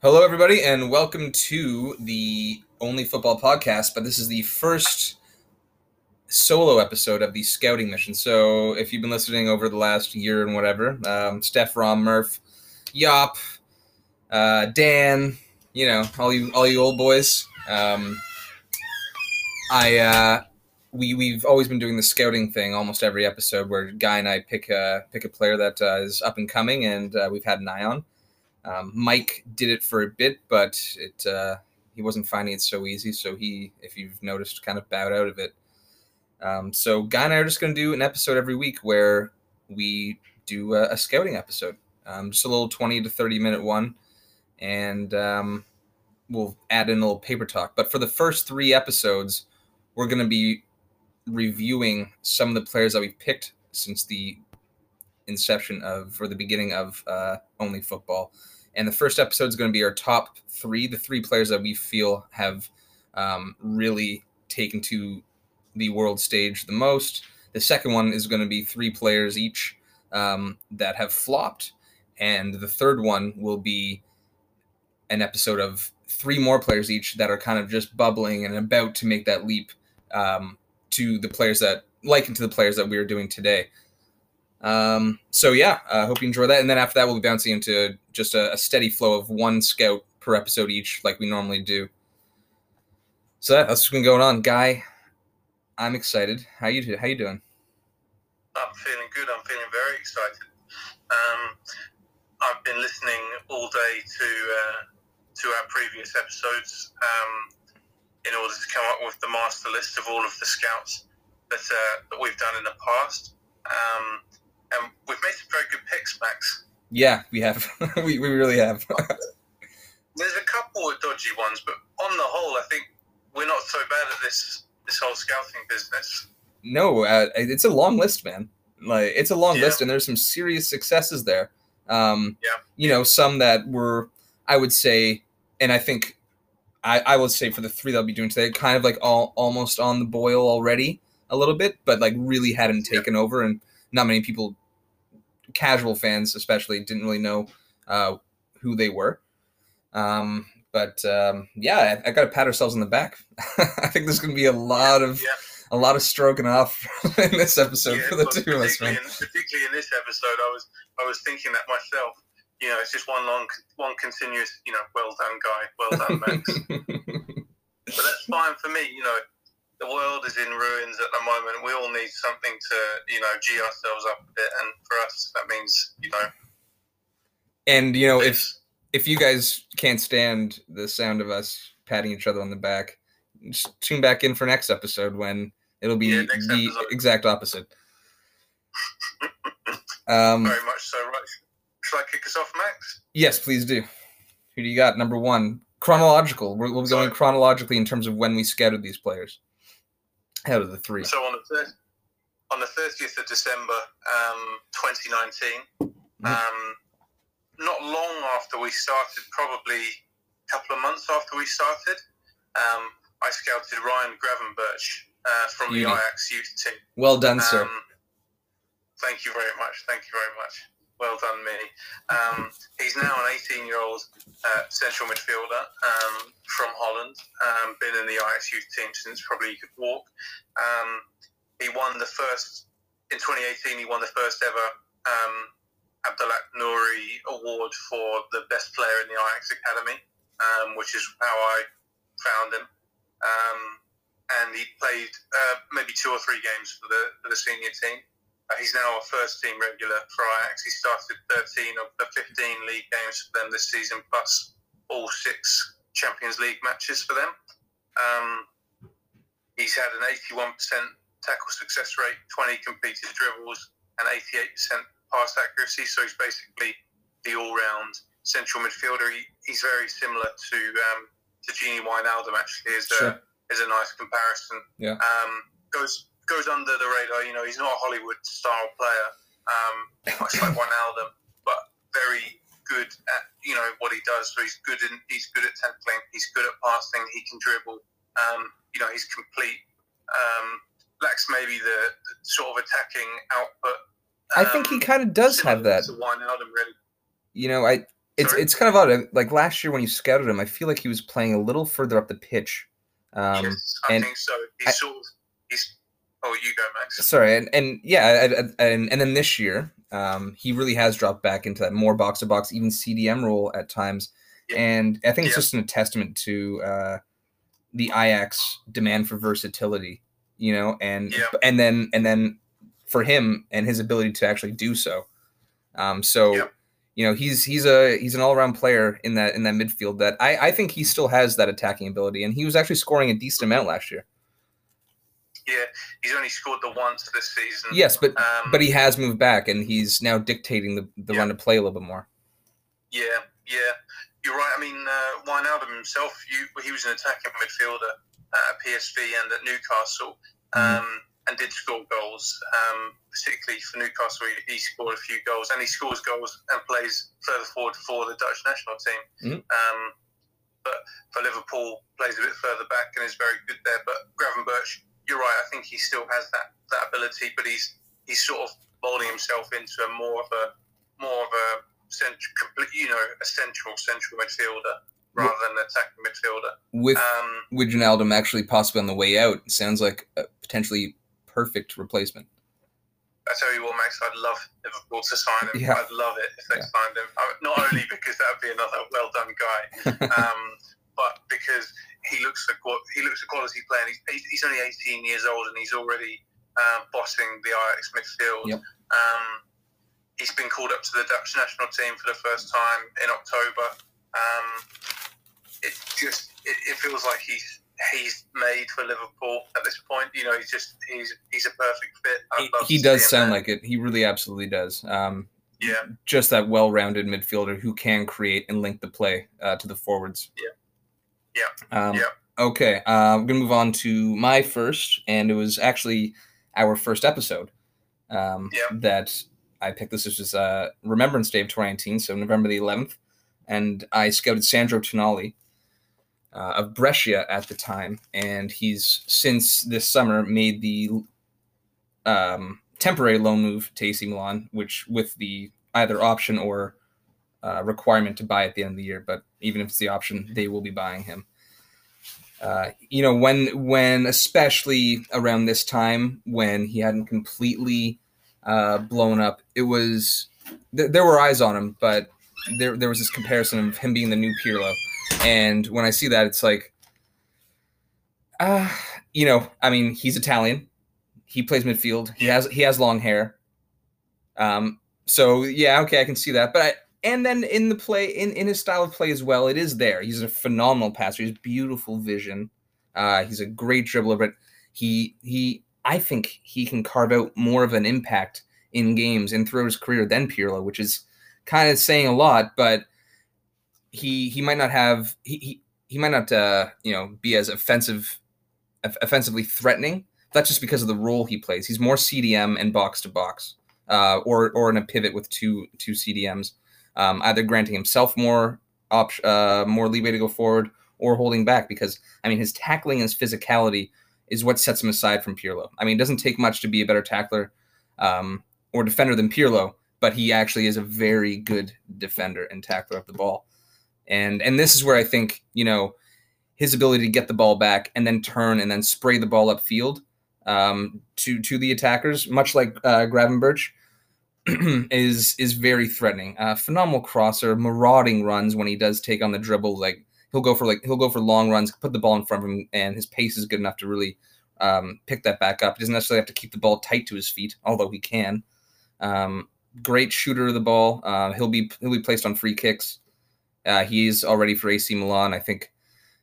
Hello, everybody, and welcome to the Only Football Podcast. But this is the first solo episode of the scouting mission. So, if you've been listening over the last year and whatever, um, Steph, Rom, Murph, Yop, uh, Dan, you know, all you all you old boys. Um, I uh, we we've always been doing the scouting thing almost every episode, where Guy and I pick a pick a player that uh, is up and coming, and uh, we've had an eye on. Um, Mike did it for a bit, but it uh, he wasn't finding it so easy. So he, if you've noticed, kind of bowed out of it. Um, so Guy and I are just going to do an episode every week where we do a, a scouting episode, um, just a little twenty to thirty minute one, and um, we'll add in a little paper talk. But for the first three episodes, we're going to be reviewing some of the players that we've picked since the inception of or the beginning of uh, only football. And the first episode is going to be our top three the three players that we feel have um, really taken to the world stage the most. The second one is going to be three players each um, that have flopped. And the third one will be an episode of three more players each that are kind of just bubbling and about to make that leap um, to the players that likened to the players that we are doing today. Um, so yeah, I uh, hope you enjoy that. And then after that, we'll be bouncing into just a, a, steady flow of one scout per episode each, like we normally do. So that, that's what's been going on, Guy. I'm excited. How you how you doing? I'm feeling good. I'm feeling very excited. Um, I've been listening all day to uh, to our previous episodes um, in order to come up with the master list of all of the scouts that uh, that we've done in the past. Um, and we've made some very good picks, Max. Yeah, we have. we, we really have. There's a couple of dodgy ones, but on the whole, I think we're not so bad at this this whole scouting business. No, uh, it's a long list, man. Like it's a long yeah. list, and there's some serious successes there. Um, yeah. You know, some that were, I would say, and I think, I, I would say for the three that I'll be doing today, kind of like all almost on the boil already a little bit, but like really hadn't taken yeah. over, and not many people, casual fans especially, didn't really know uh, who they were. Um, but um, yeah, I, I got to pat ourselves on the back. I think there's going to be a lot of yeah. a lot of stroking off in this episode yeah, for the two of us, man. In, particularly in this episode, I was I was thinking that myself. You know, it's just one long, one continuous. You know, well done, guy. Well done, Max. but that's fine for me. You know, the world is in ruins at the moment. We all need something to, you know, g ourselves up a bit, and for us, that means, you know. And you know, if if you guys can't stand the sound of us patting each other on the back, just tune back in for next episode when it'll be yeah, the episode. exact opposite. um, Very much so. Right. Shall I kick us off, Max? Yes, please do. Who do you got? Number one, chronological. We're, we'll be going chronologically in terms of when we scouted these players. Out of the three. So on the first, on the thirtieth of December, um, twenty nineteen, mm-hmm. um, not long after we started, probably a couple of months after we started, um, I scouted Ryan Gravenberch uh, from the Ajax youth team. Well done, sir. Um, thank you very much. Thank you very much. Well done, me. Um, he's now an 18 year old uh, central midfielder um, from Holland. Um, been in the Ajax youth team since probably he could walk. Um, he won the first, in 2018, he won the first ever um, Nouri award for the best player in the Ajax Academy, um, which is how I found him. and he played uh, maybe two or three games for the, for the senior team. He's now a first team regular for Ajax. He started 13 of the 15 league games for them this season, plus all six Champions League matches for them. Um, he's had an 81% tackle success rate, 20 completed dribbles, and 88% pass accuracy. So he's basically the all round central midfielder. He, he's very similar to um, to Gini Wijnaldum, actually, is a, sure. is a nice comparison. Yeah. Um, goes goes under the radar. You know, he's not a Hollywood style player, um, much like Wijnaldum, but very good at you know what he does. So he's good in he's good at tackling. He's good at passing. He can dribble. Um, you know, he's complete. Um, lacks maybe the, the, sort of attacking output. I think he um, kind of does have that. Wijnaldum, really. You know, I It's Sorry? it's kind of odd. Like last year when you scouted him, I feel like he was playing a little further up the pitch. Um, yes, I and think so. He's I- sort of he's. Oh, you go, Max. sorry, and and yeah, and and then this year, um, he really has dropped back into that more box to box, even CDM role at times, Yeah. and I think it's Yeah. just a testament to uh, the Ajax demand for versatility, you know, and Yeah. and then and then for him and his ability to actually do so. Um, so. You know he's he's a he's an all around player in that in that midfield that I, I think he still has that attacking ability and he was actually scoring a decent amount last year. Yeah, he's only scored the once this season. Yes, but Um, but he has moved back and he's now dictating the, the Yeah. run to play a little bit more. Yeah, yeah, you're right. I mean, uh, Wijnaldum himself, you, he was an attacking midfielder at PSV and at Newcastle, um, and did score goals. Um, particularly for Newcastle, he, he scored a few goals, and he scores goals and plays further forward for the Dutch national team. Mhm. Um, but for Liverpool, plays a bit further back and is very good there. But Gravenberch, you're right. I think he still has that, that ability, but he's he's sort of molding himself into a more of a more of a central, complete, you know, a central central midfielder rather than an attacking midfielder. With Um, with Wijnaldum actually possibly on the way out, it sounds like a potentially perfect replacement. I tell you what, Max, I'd love Liverpool to sign him. Yeah. I'd love it if they Yeah. signed him. Not only because that would be another well done guy, um, but because he looks a he looks a quality player. And he's, he's only 18 years old and he's already um, bossing the Ajax midfield. Yep. Um, he's been called up to the Dutch national team for the first time in October. Um, it just it, it feels like he's he's made for Liverpool at this point. You know, he's just he's he's a perfect fit. He, he does sound there. like it. He really absolutely does. Um, yeah. just that well-rounded midfielder who can create and link the play uh, to the forwards. Yeah. Um, Yeah. Okay, uh, I'm gonna move on to my first, and it was actually our first episode um, Yeah. that I picked. This was uh, Remembrance Day of 2019, so November the 11th, and I scouted Sandro Tonali uh, of Brescia at the time, and he's since this summer made the um, temporary loan move to AC Milan, which with the either option or uh, requirement to buy at the end of the year. But even if it's the option, they will be buying him. Uh, you know, when when especially around this time when he hadn't completely uh, blown up, it was th- there were eyes on him, but there there was this comparison of him being the new Pirlo, and when I see that, it's like, uh, you know, I mean, he's Italian, he plays midfield, he has he has long hair, um, so yeah, okay, I can see that, but I, and then in the play, in, in his style of play as well, it is there. He's a phenomenal passer. He's beautiful vision. Uh, he's a great dribbler, but he he I think he can carve out more of an impact in games and throughout his career than Pirlo, which is kind of saying a lot. But he he might not have he he, he might not uh, you know be as offensive off- offensively threatening. That's just because of the role he plays. He's more CDM and box to box, uh, or or in a pivot with two two CDMs um, either granting himself more op- uh, more leeway to go forward or holding back because I mean his tackling and his physicality is what sets him aside from Pirlo. I mean it doesn't take much to be a better tackler um, or defender than Pirlo, but he actually is a very good defender and tackler of the ball. And and this is where I think you know his ability to get the ball back and then turn and then spray the ball upfield um, to to the attackers, much like uh, Gravenberch, is is very threatening. Uh, phenomenal crosser, marauding runs when he does take on the dribble. Like he'll go for like he'll go for long runs, put the ball in front of him, and his pace is good enough to really um, pick that back up. He doesn't necessarily have to keep the ball tight to his feet, although he can. Um, great shooter of the ball. Uh, he'll be he'll be placed on free kicks. Uh, he's already for AC Milan. I think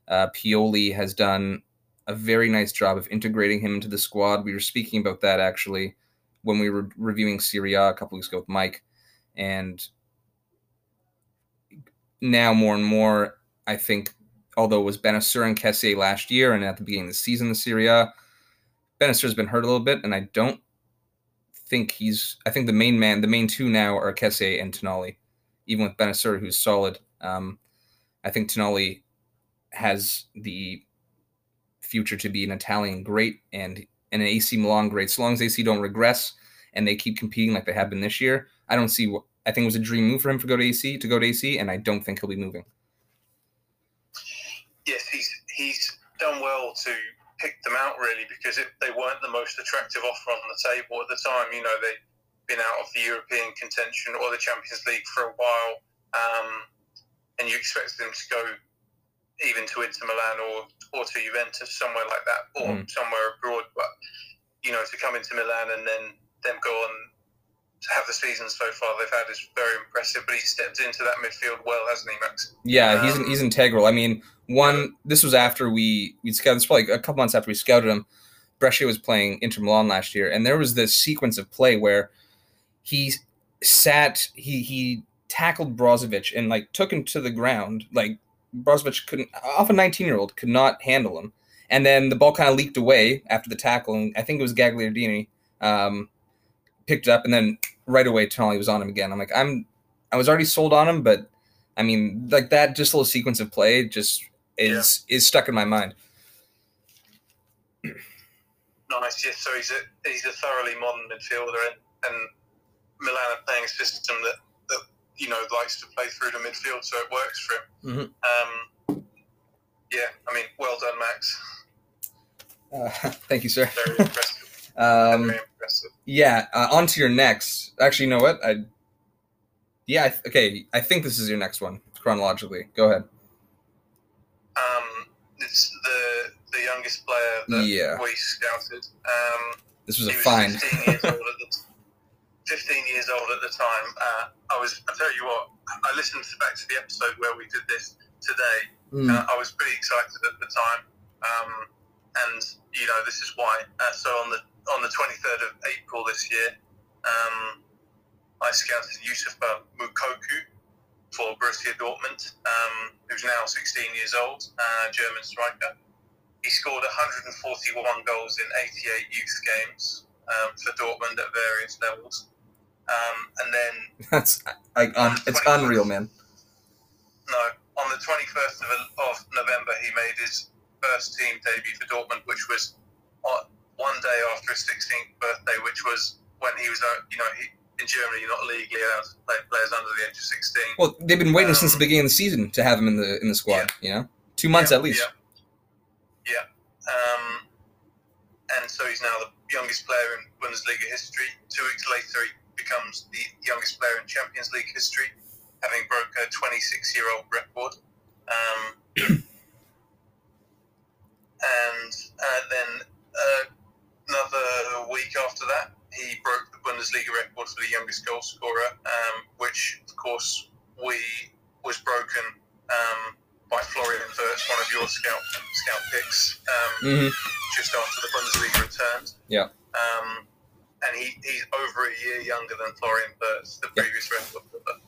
uh, Pioli has done a very nice job of integrating him into the squad. We were speaking about that actually when we were reviewing Serie A couple weeks ago with Mike, and now more and more, I think, although it was Bennacer and Kessié last year and at the beginning of the season, the Serie, A, Bennacer's been hurt a little bit, and I don't think he's. I think the main man, the main two now are Kessié and Tonali, even with Bennacer, who's solid. Um, I think Tonali has the future to be an Italian great and and an AC Milan great. So long as AC don't regress and they keep competing like they have been this year, I don't see what I think it was a dream move for him to go to AC to go to AC, and I don't think he'll be moving. Yes, he's he's done well to pick them out really because it, they weren't the most attractive offer on the table at the time. You know, they'd been out of the European contention or the Champions League for a while, um, and you expect them to go even to Inter Milan or or to Juventus somewhere like that or Mm. somewhere abroad. But you know, to come into Milan and then them go on to have the season so far they've had is very impressive. But he stepped into that midfield well, hasn't he, Max? Yeah, he's Um, he's integral. I mean, one this was after we we scouted. This probably a couple months after we scouted him. Brescia was playing Inter Milan last year, and there was this sequence of play where he sat, he he tackled Brozovic and like took him to the ground. Like Brozovic couldn't, off a 19 year old, could not handle him. And then the ball kind of leaked away after the tackle, and I think it was Gagliardini um, picked it up, and then right away Tonali was on him again. I'm like, I'm, I was already sold on him, but I mean, like that, just little sequence of play, just is is stuck in my mind. Nice, yes. So he's a he's a thoroughly modern midfielder, and, and Milan are playing a system that you know likes to play through the midfield, so it works for him. Mhm. Um, yeah, I mean, well done, Max. Uh, thank you, sir. Very impressive. Um, very impressive. yeah, uh, on to your next. Actually, you know what? I yeah, I th- okay. I think this is your next one chronologically. Go ahead. Um, it's the the youngest player that Yeah. we scouted. Um, This was a find. 15 years old at the 15 years old at the time. Uh, I was. I tell you what. I listened back to the episode where we did this today. Mm, Uh, I was pretty excited at the time, um, and you know this is why. Uh, so on the on the 23rd of April this year, um, I scouted Youssoufa Moukoko for Borussia Dortmund, um, who's now 16 years old, uh, German striker. He scored 141 goals in 88 youth games um, for Dortmund at various levels, um, and then that's like un- it's unreal, man. No, on the 21st of, of November, he made his first team debut for Dortmund, which was one day after his 16th birthday, which was when he was, uh, you know, he, in Germany, you're not legally allowed to play players under the age of 16. Well, they've been waiting Um, since the beginning of the season to have him in the in the squad. You know, two months Yeah, at least. Yeah. yeah. Um, and so he's now the youngest player in Bundesliga history. Two weeks later, he becomes the youngest player in Champions League history, having broke a 26 year old record. Um, and uh, then uh, another week after that, he broke the Bundesliga record for the youngest goal scorer, um, which, of course, we was broken um, by Florian Wirtz, one of your scout scout picks, um, hmm just after the Bundesliga returned. Yeah. Um, and he, he's over a year younger than Florian Wirtz, the Yeah. previous record holder.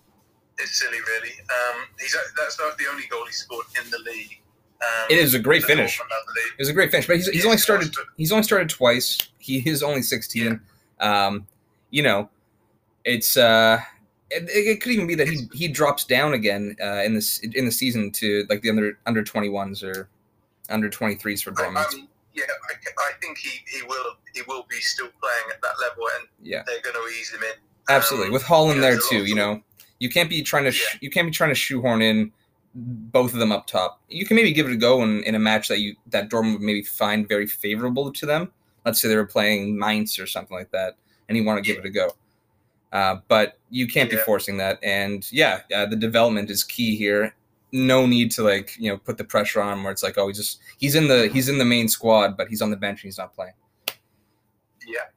It's silly, really. Um, he's that's not the only goal he scored in the league. Um, It is a great finish. It was a great finish, but he's, he's Yeah, only started. but- He's only started twice. He is only sixteen. Um, you know, it's uh, it, it could even be that he he drops down again uh, in this in the season to like the under under twenty ones or under twenty threes for Dortmund. Yeah, I, I think he, he will he will be still playing at that level, and Yeah, they're going to ease him in. absolutely. Um, With Haaland yeah, there too, you know, you can't be trying to sh- Yeah. you can't be trying to shoehorn in both of them up top. You can maybe give it a go in, in a match that you that Dortmund would maybe find very favorable to them. Let's say they were playing Mainz or something like that, and you want to give it a go. Uh, but you can't be forcing that. And yeah, uh, the development is key here. No need to like you know put the pressure on him where it's like oh he's just he's in the he's in the main squad but he's on the bench and he's not playing. Yeah.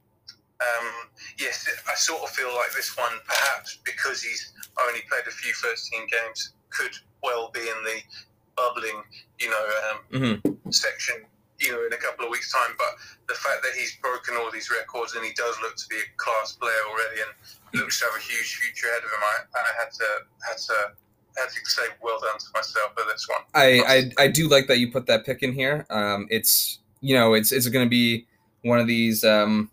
Um, yes, I sort of feel like this one, perhaps because he's only played a few first team games, could well be in the bubbling, you know, um, hmm section, you know, in a couple of weeks' time. But the fact that he's broken all these records and he does look to be a class player already and looks to have a huge future ahead of him, I, I had to had to to say well done to myself for this one. I, I I do like that you put that pick in here. Um, it's you know it's it's going to be one of these um,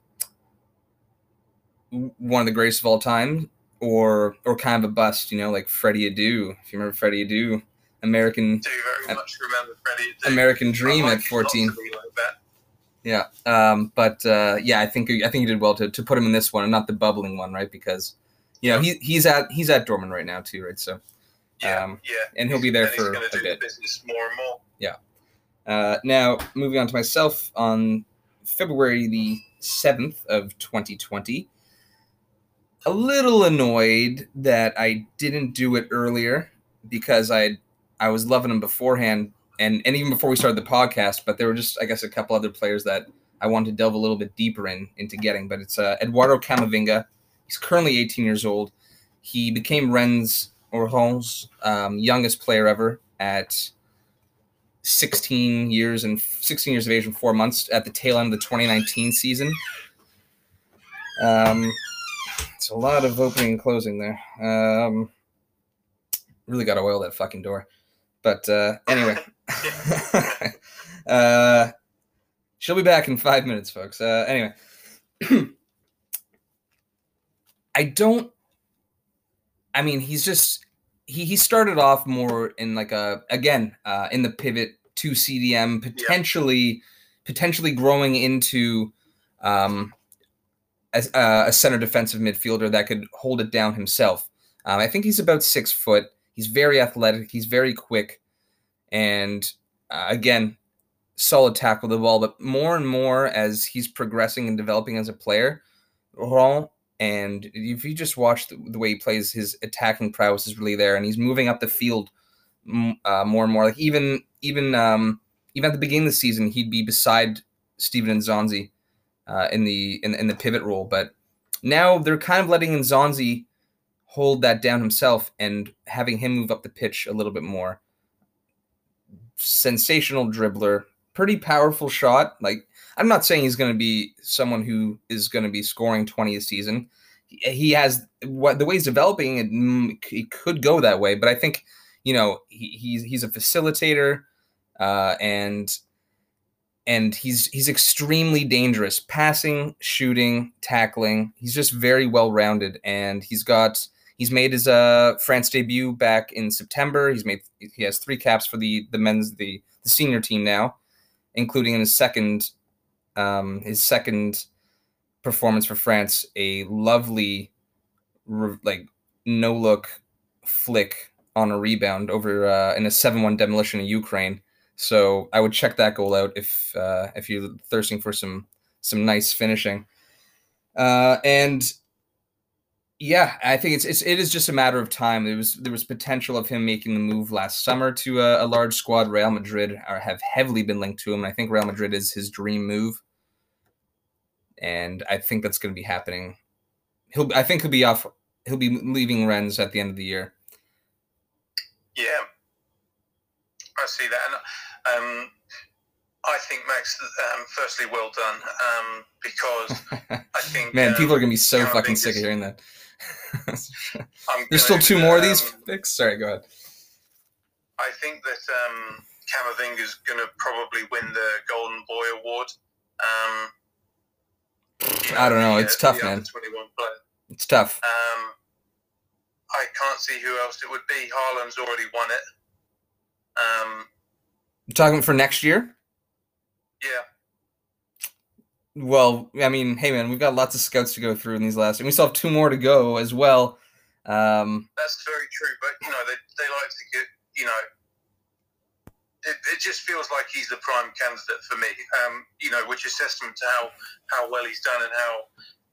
one of the greatest of all time, or or kind of a bust. You know, like Freddie Adu. If you remember Freddie Adu, American Do very much remember Freddie. Adu. American Dream at like not fourteen. like. Yeah. Um, but uh, yeah, I think I think you did well to, to put him in this one and not the bubbling one, right? Because you know he he's at he's at Dortmund right now too, right? So Yeah, Um, yeah. and he'll be there and for a bit. the business more and more. Uh, now, moving on to myself on February the 7th of 2020. A little annoyed that I didn't do it earlier because I I was loving him beforehand and, and even before we started the podcast, but there were just I guess a couple other players that I wanted to delve a little bit deeper in into getting. But it's uh, Eduardo Camavinga. He's currently 18 years old. He became Rennes or Rennes' um, youngest player ever at 16 years and 16 years of age and four months at the tail end of the 2019 season. Um, it's a lot of opening and closing there. Um, really got to oil that fucking door. But uh, anyway, uh, she'll be back in five minutes, folks. Uh, anyway, I don't. I mean, he's just he he started off more in like a again uh, in the pivot to CDM, potentially potentially growing into um, as uh, a center defensive midfielder that could hold it down himself. Um, I think he's about six foot. He's very athletic. He's very quick, and uh, again, solid tackle the ball. But more and more as he's progressing and developing as a player, Laurent and if you just watch the, the way he plays, his attacking prowess is really there, and he's moving up the field uh, more and more. Like even even um, even at the beginning of the season, he'd be beside Steven Nzonzi uh, in the in, in the pivot role, but now they're kind of letting Nzonzi hold that down himself and having him move up the pitch a little bit more. Sensational dribbler, pretty powerful shot. Like I'm not saying he's going to be someone who is going to be scoring 20 a season. He- has what the way he's developing it, mm, it could go that way, but I think you know he, he's he's a facilitator uh, and and he's he's extremely dangerous passing, shooting, tackling. He's just very well rounded and he's got he's made his uh France debut back in September. He's made he has three caps for the the men's the the senior team now, including in his second um, his second performance for France, a lovely, like no look flick on a rebound over uh, in a seven one demolition of Ukraine. So I would check that goal out if uh, if you're thirsting for some some nice finishing. Uh, and yeah, I think it's, it's it is just a matter of time. There was there was potential of him making the move last summer to a, a large squad. Real Madrid are, have heavily been linked to him. And I think Real Madrid is his dream move, and I think that's going to be happening. He'll I think he'll be off. He'll be leaving Rennes at the end of the year. Yeah, I see that, and um, I think Max. Um, firstly, well done, um, because I think Man, um, people are gonna be so yeah, I fucking sick of hearing that. There's still two more of these um, picks. Sorry, go ahead. I think that um, Camavinga is going to probably win the Golden Boy Award. Um, I don't know, the, it's uh, tough, man. under 21 player. It's tough. Um, I can't see who else it would be. Haaland's already won it. Um, You talking for next year? yeah, Well, I mean, hey man, we've got lots of scouts to go through in these last, and we still have two more to go as well. Um, that's very true. But you know, they they like to get you know. It, it just feels like he's the prime candidate for me. Um, you know, which is testament to how, how well he's done and how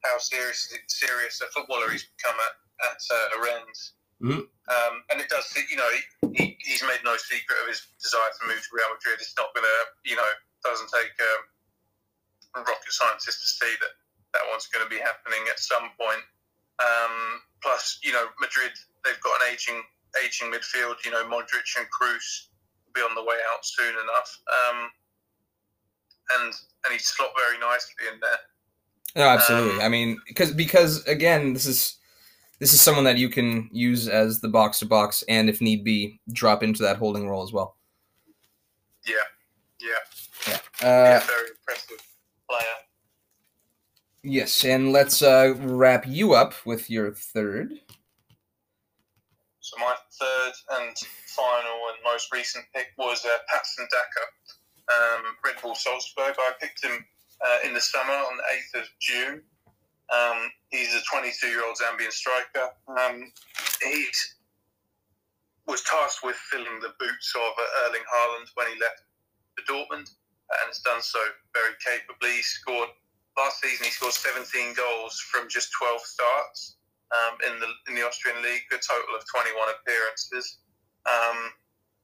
how serious serious a footballer he's become at at uh, Rennes. Mhm. Um, and it does, you know, he, he's made no secret of his desire to move to Real Madrid. It's not going to, you know, doesn't take um, a rocket scientist to see that that one's going to be happening at some point. Um, plus, you know, Madrid they've got an aging aging midfield. You know, Modric and Kroos be on the way out soon enough. Um, and and he'd slot very nicely in there. no, absolutely. Um, I mean, because because again, this is this is someone that you can use as the box to box, and if need be, drop into that holding role as well. Yeah, yeah, Yeah. yeah. Uh, Very impressive player. yes, and let's uh, wrap you up with your third. So my third and final and most recent pick was uh, Patson Daka, um, Red Bull Salzburg. I picked him uh, in the summer on the 8th of June. Um, he's a 22 year old Zambian striker. Um, he was tasked with filling the boots of Erling Haaland when he left for Dortmund and has done so very capably. He scored last season. He scored 17 goals from just 12 starts um, in the in the Austrian league, a total of 21 appearances. Um,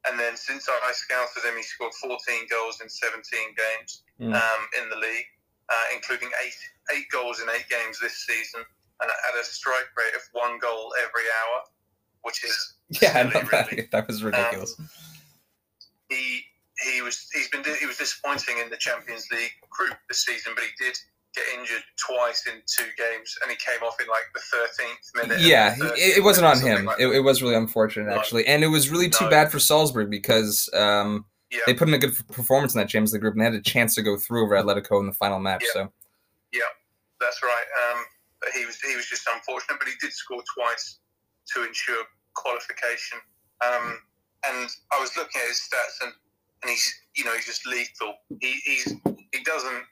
and then since I scouted him, he scored 14 goals in 17 games mm. um, in the league, uh, including eight eight goals in eight games this season, and at a strike rate of one goal every hour, which is yeah, silly, really. that, that was ridiculous. Um, he he was he's been he was disappointing in the Champions League group this season, but he did get injured twice in two games, and he came off in like the thirteenth minute. Yeah, it, it, wasn't on him. Like it, it, was really unfortunate, no. actually, and it was really too no. bad for Salzburg because um, yeah. they put in a good performance in that Champions League group, and they had a chance to go through over Atletico in the final match. Yeah. So, yeah, that's right. Um, but he was he was just unfortunate, but he did score twice to ensure qualification. Um, and I was looking at his stats, and, and he's you know he's just lethal. He he's he doesn't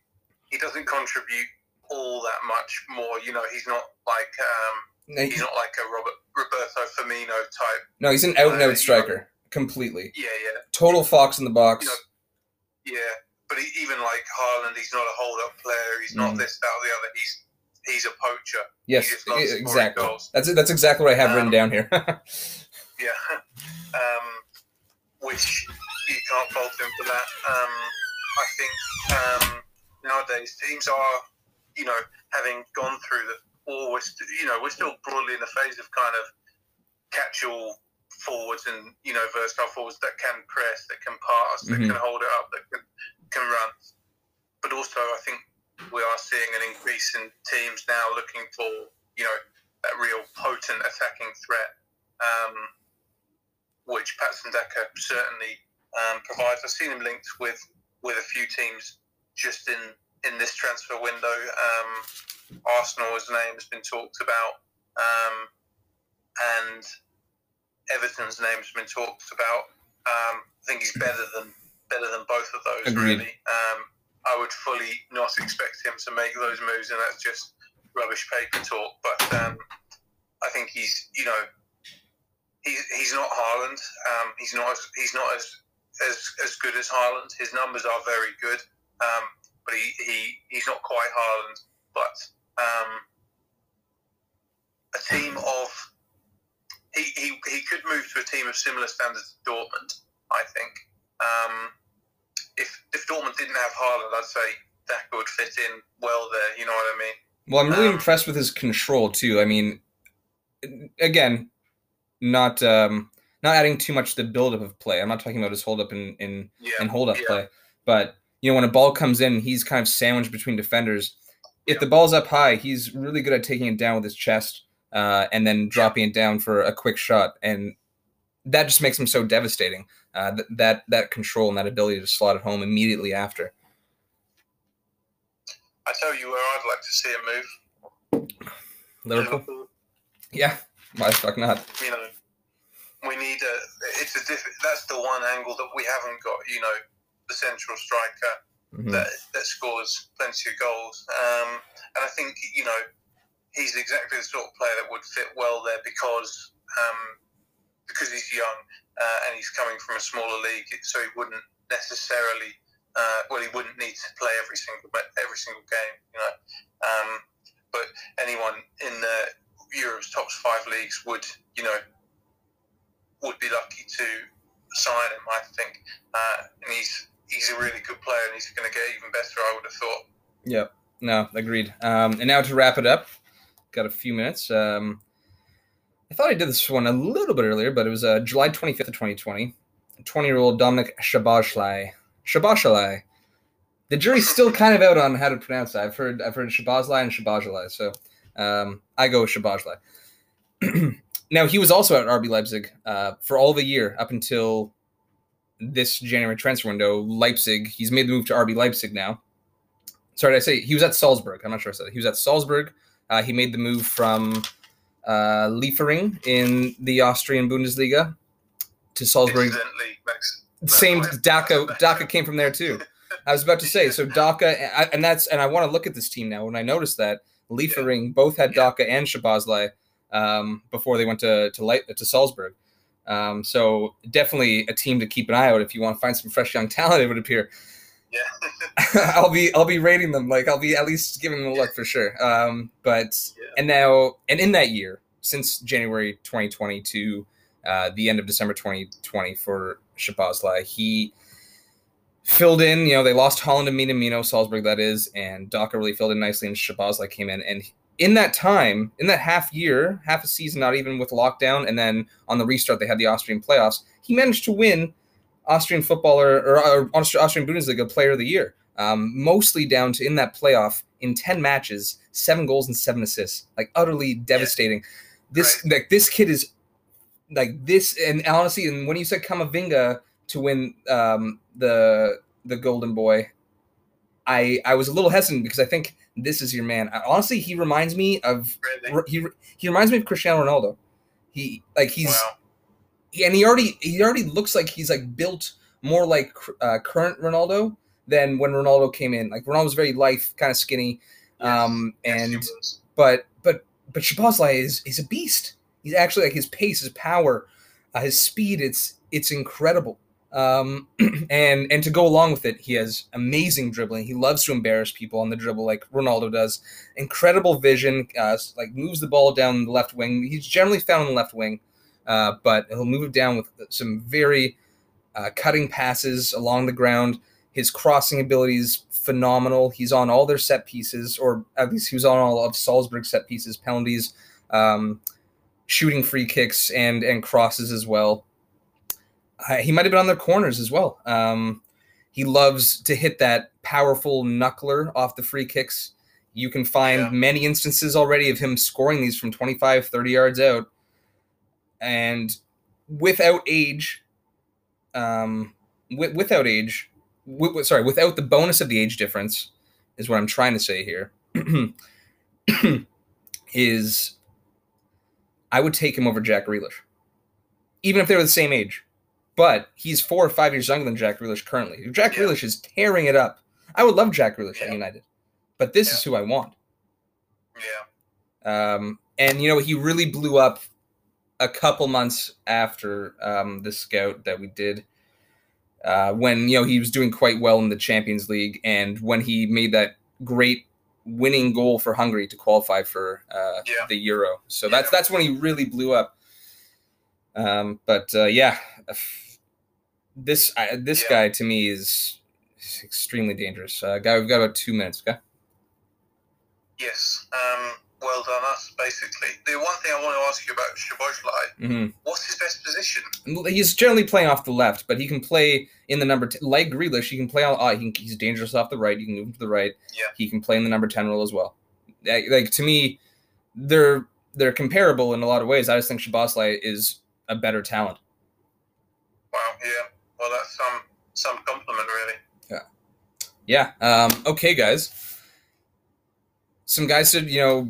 he doesn't contribute all that much more. You know, he's not like um, no, he's not like a Robert Roberto Firmino type. No, he's an out and out uh, striker, completely. Yeah, yeah. Total fox in the box. You know, yeah, but he, even like Haaland, he's not a hold up player. He's not mm. this, that, or the other. He's he's a poacher. Yes, exactly. That's that's exactly what I have um, written down here. yeah, um, which you can't fault him for that. Um, I think um, nowadays teams are, you know, having gone through the or we're st- you know we're still broadly in the phase of kind of catch-all forwards and you know versatile forwards that can press, that can pass, mm-hmm. that can hold it up, that can can run. But also, I think we are seeing an increase in teams now looking for you know that real potent attacking threat, um, which Patson Daka certainly um, provides. I've seen him linked with with a few teams just in in this transfer window. Um, Arsenal's name has been talked about, um, and Everton's name has been talked about. Um, I think he's better than better than both of those. Agreed. Really, um, I would fully not expect him to make those moves, and that's just rubbish paper talk. But um, I think he's you know he's he's not Haaland. Um, he's not as, he's not as as as good as Haaland. His numbers are very good. Um, but he, he he's not quite Haaland. But um, a team of he, he, he could move to a team of similar standards to Dortmund. I think um, if if Dortmund didn't have Haaland, I'd say that would fit in well there. You know what I mean? Well, I'm really um, impressed with his control too. I mean, again, not um, not adding too much to the buildup of play. I'm not talking about his hold up in in, yeah, in hold up yeah. play, but you know, when a ball comes in, he's kind of sandwiched between defenders. If the ball's up high, he's really good at taking it down with his chest uh, and then dropping it down for a quick shot, and that just makes him so devastating. Uh, th- that that control and that ability to slot it home immediately after. I tell you where I'd like to see him move. Liverpool. Liverpool. Yeah, why the fuck not? You know, we need a. It's a diff- That's the one angle that we haven't got. You know, the central striker mm-hmm. that, that scores plenty of goals. Um, and I think, you know, he's exactly the sort of player that would fit well there because um, because he's young uh, and he's coming from a smaller league, so he wouldn't necessarily. Uh, well, he wouldn't need to play every single every single game, you know. Um, but anyone in the Europe's top five leagues would, you know, would be lucky to sign him. I think, uh, and he's he's a really good player and he's going to get even better. I would have thought. Yeah. No, agreed. Um, and now to wrap it up, got a few minutes. Um, I thought I did this one a little bit earlier, but it was uh, July 25th of 2020. 20 year old Dominic Shabashly. Shabashly. The jury's still kind of out on how to pronounce that. I've heard I've heard Shabazlai and Shabazlai, so um, I go with Shabazlai. now he was also at RB Leipzig uh, for all the year up until this January transfer window, Leipzig, he's made the move to RB Leipzig now. Sorry, did I say he was at Salzburg? I'm not sure I said it. He was at Salzburg. Uh, he made the move from uh, Liefering in the Austrian Bundesliga to Salzburg. Same Daka. Daka came from there too. I was about to say so. Daka, and that's and I want to look at this team now. When I noticed that Liefering both had Yeah. Daka and Szoboszlai um, before they went to to, Light, to Salzburg. Um, so definitely a team to keep an eye out if you want to find some fresh young talent. It would appear. Yeah. I'll be I'll be rating them like I'll be at least giving them a look for sure. Um, but Yeah. and now and in that year since January 2020 to uh, the end of December 2020 for Szoboszlai, he filled in. You know they lost Haaland and Minamino, Salzburg that is, and Daka really filled in nicely, and Szoboszlai came in and. In that time, in that half year, half a season, not even with lockdown, and then on the restart, they had the Austrian playoffs. He managed to win Austrian footballer or, or Austri- Austrian Bundesliga Player of the Year, um, mostly down to in that playoff in ten matches, seven goals and seven assists, like utterly devastating. This like this kid is like this, and honestly, and when you said Camavinga to win um, the the Golden Boy, I I was a little hesitant because I think this is your man. I, honestly, he reminds me of Really? he he reminds me of Cristiano Ronaldo. He like he's wow. and he already he already looks like he's like built more like uh, current Ronaldo than when Ronaldo came in. Like Ronaldo was very lithe, kind of skinny, um, and he was. but but but Szoboszlai is is a beast. He's actually like his pace, his power, uh, his speed. It's it's incredible. Um, and and to go along with it, he has amazing dribbling. He loves to embarrass people on the dribble, like Ronaldo does. Incredible vision. Uh, like moves the ball down the left wing. He's generally found on the left wing, uh, but he'll move it down with some very uh, cutting passes along the ground. His crossing ability is phenomenal. He's on all their set pieces, or at least he was on all of Salzburg's set pieces, penalties, um, shooting free kicks, and and crosses as well. Uh, he might have been on their corners as well. Um, he loves to hit that powerful knuckler off the free kicks. You can find Yeah. many instances already of him scoring these from 25, 30 yards out. And without age, um, wi- without age, wi- sorry, without the bonus of the age difference, is what I'm trying to say here. is I would take him over Jack Grealish, even if they were the same age. But he's four or five years younger than Jack Grealish currently. Jack Yeah. Grealish is tearing it up. I would love Jack Grealish at United, but this is who I want. Yeah. Um, and you know he really blew up a couple months after um, the scout that we did uh, when you know he was doing quite well in the Champions League and when he made that great winning goal for Hungary to qualify for uh, Yeah. the Euro. So Yeah. that's that's when he really blew up. Um, but uh, yeah, this I this Yeah. guy to me is extremely dangerous. Uh, guy, we've got about two minutes. Okay. Yes. Um, well done, us, basically. The one thing I want to ask you about Szoboszlai, hmm what's his best position? He's generally playing off the left, but he can play in the number t- like Grealish. He can play on. Uh, he can, he's dangerous off the right. You can move him to the right. Yeah. He can play in the number ten role as well. Like, like, to me, they're they're comparable in a lot of ways. I just think Szoboszlai is a better talent. Wow, yeah. Well, that's some some compliment, really. Yeah. Um, okay, guys. Some guys said, you know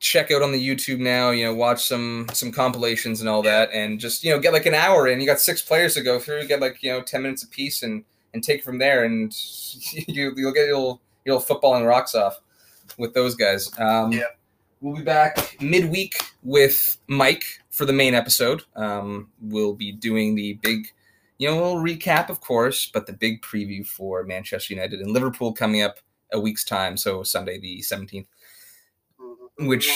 check out on the YouTube now. You know, watch some some compilations and all that, and just you know get like an hour in. You got six players to go through. Get like you know ten minutes a piece, and and take it from there, and you you'll get your your footballing rocks off with those guys. Um, Yeah. We'll be back midweek with Mike for the main episode. Um, we'll be doing the big you know, a little recap, of course, but the big preview for Manchester United and Liverpool coming up a week's time. So Sunday the 17th. Which-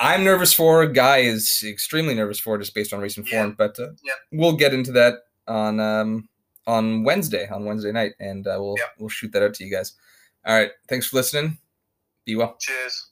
I'm nervous for. Guy is extremely nervous for, just based on recent Yeah. form. But uh, Yeah. we'll get into that on um, on Wednesday, on Wednesday night, and uh, we'll Yeah. we'll shoot that out to you guys. All right, thanks for listening. Be well. Cheers.